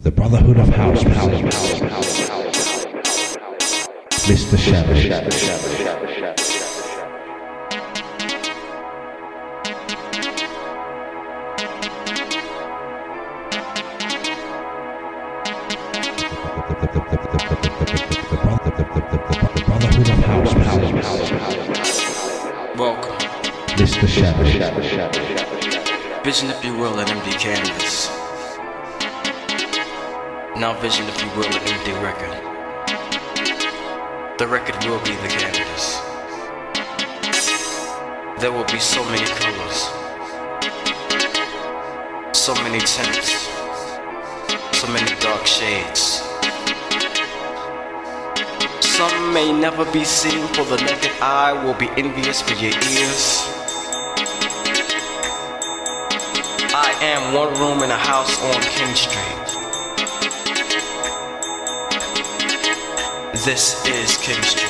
The Brotherhood of House Power. Mr. Shadow. Vision, if you will, an empty record. The record will be the canvas. There will be so many colors, so many tints, so many dark shades. Some may never be seen, for the naked eye will be envious for your ears. I am one room in a house on King Street. This is King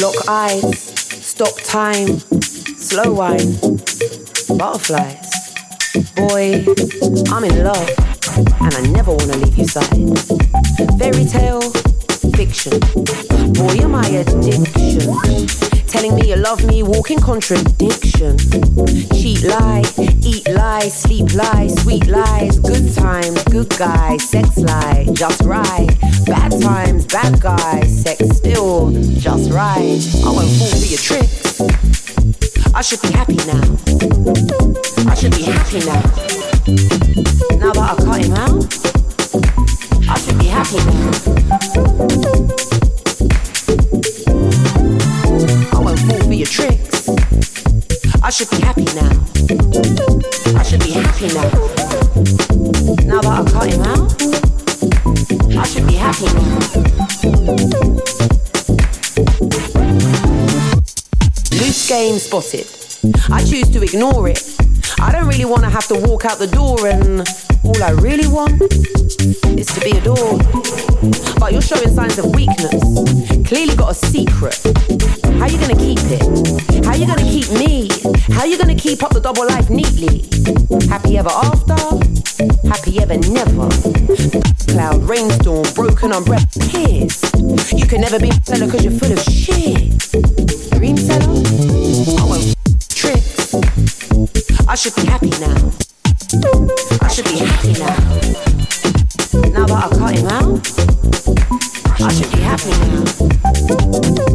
Lock eyes, stop time, slow wine, butterflies. Boy, I'm in love, and I never wanna leave your side. Fairy tale, fiction. Boy, am I addiction. Telling me you love me, walking contradiction. Cheat lie, eat lie, sleep lie, sweet lies, good times, good guy, sex lie, just right. Bad times, bad guy, sex still, just right. I won't fall for your tricks. I should be happy now. I should be happy now. Now that I cut him out, I should be happy now. I should be happy now. I should be happy now. Now that I cut him out, I should be happy now. Loose game spotted. I choose to ignore it. I don't really want to have to walk out the door, and all I really want is to be adored. But you're showing signs of weakness. Clearly got a secret. How you gonna keep it? How you gonna keep me? How you gonna keep up the double life neatly? Happy ever after? Happy ever never? Cloud, rainstorm, broken umbrella, tears. You can never be seller cause you're full of shit. Dream seller? I should be happy now. I should be happy now. Now that I've cut him out, I should be happy now.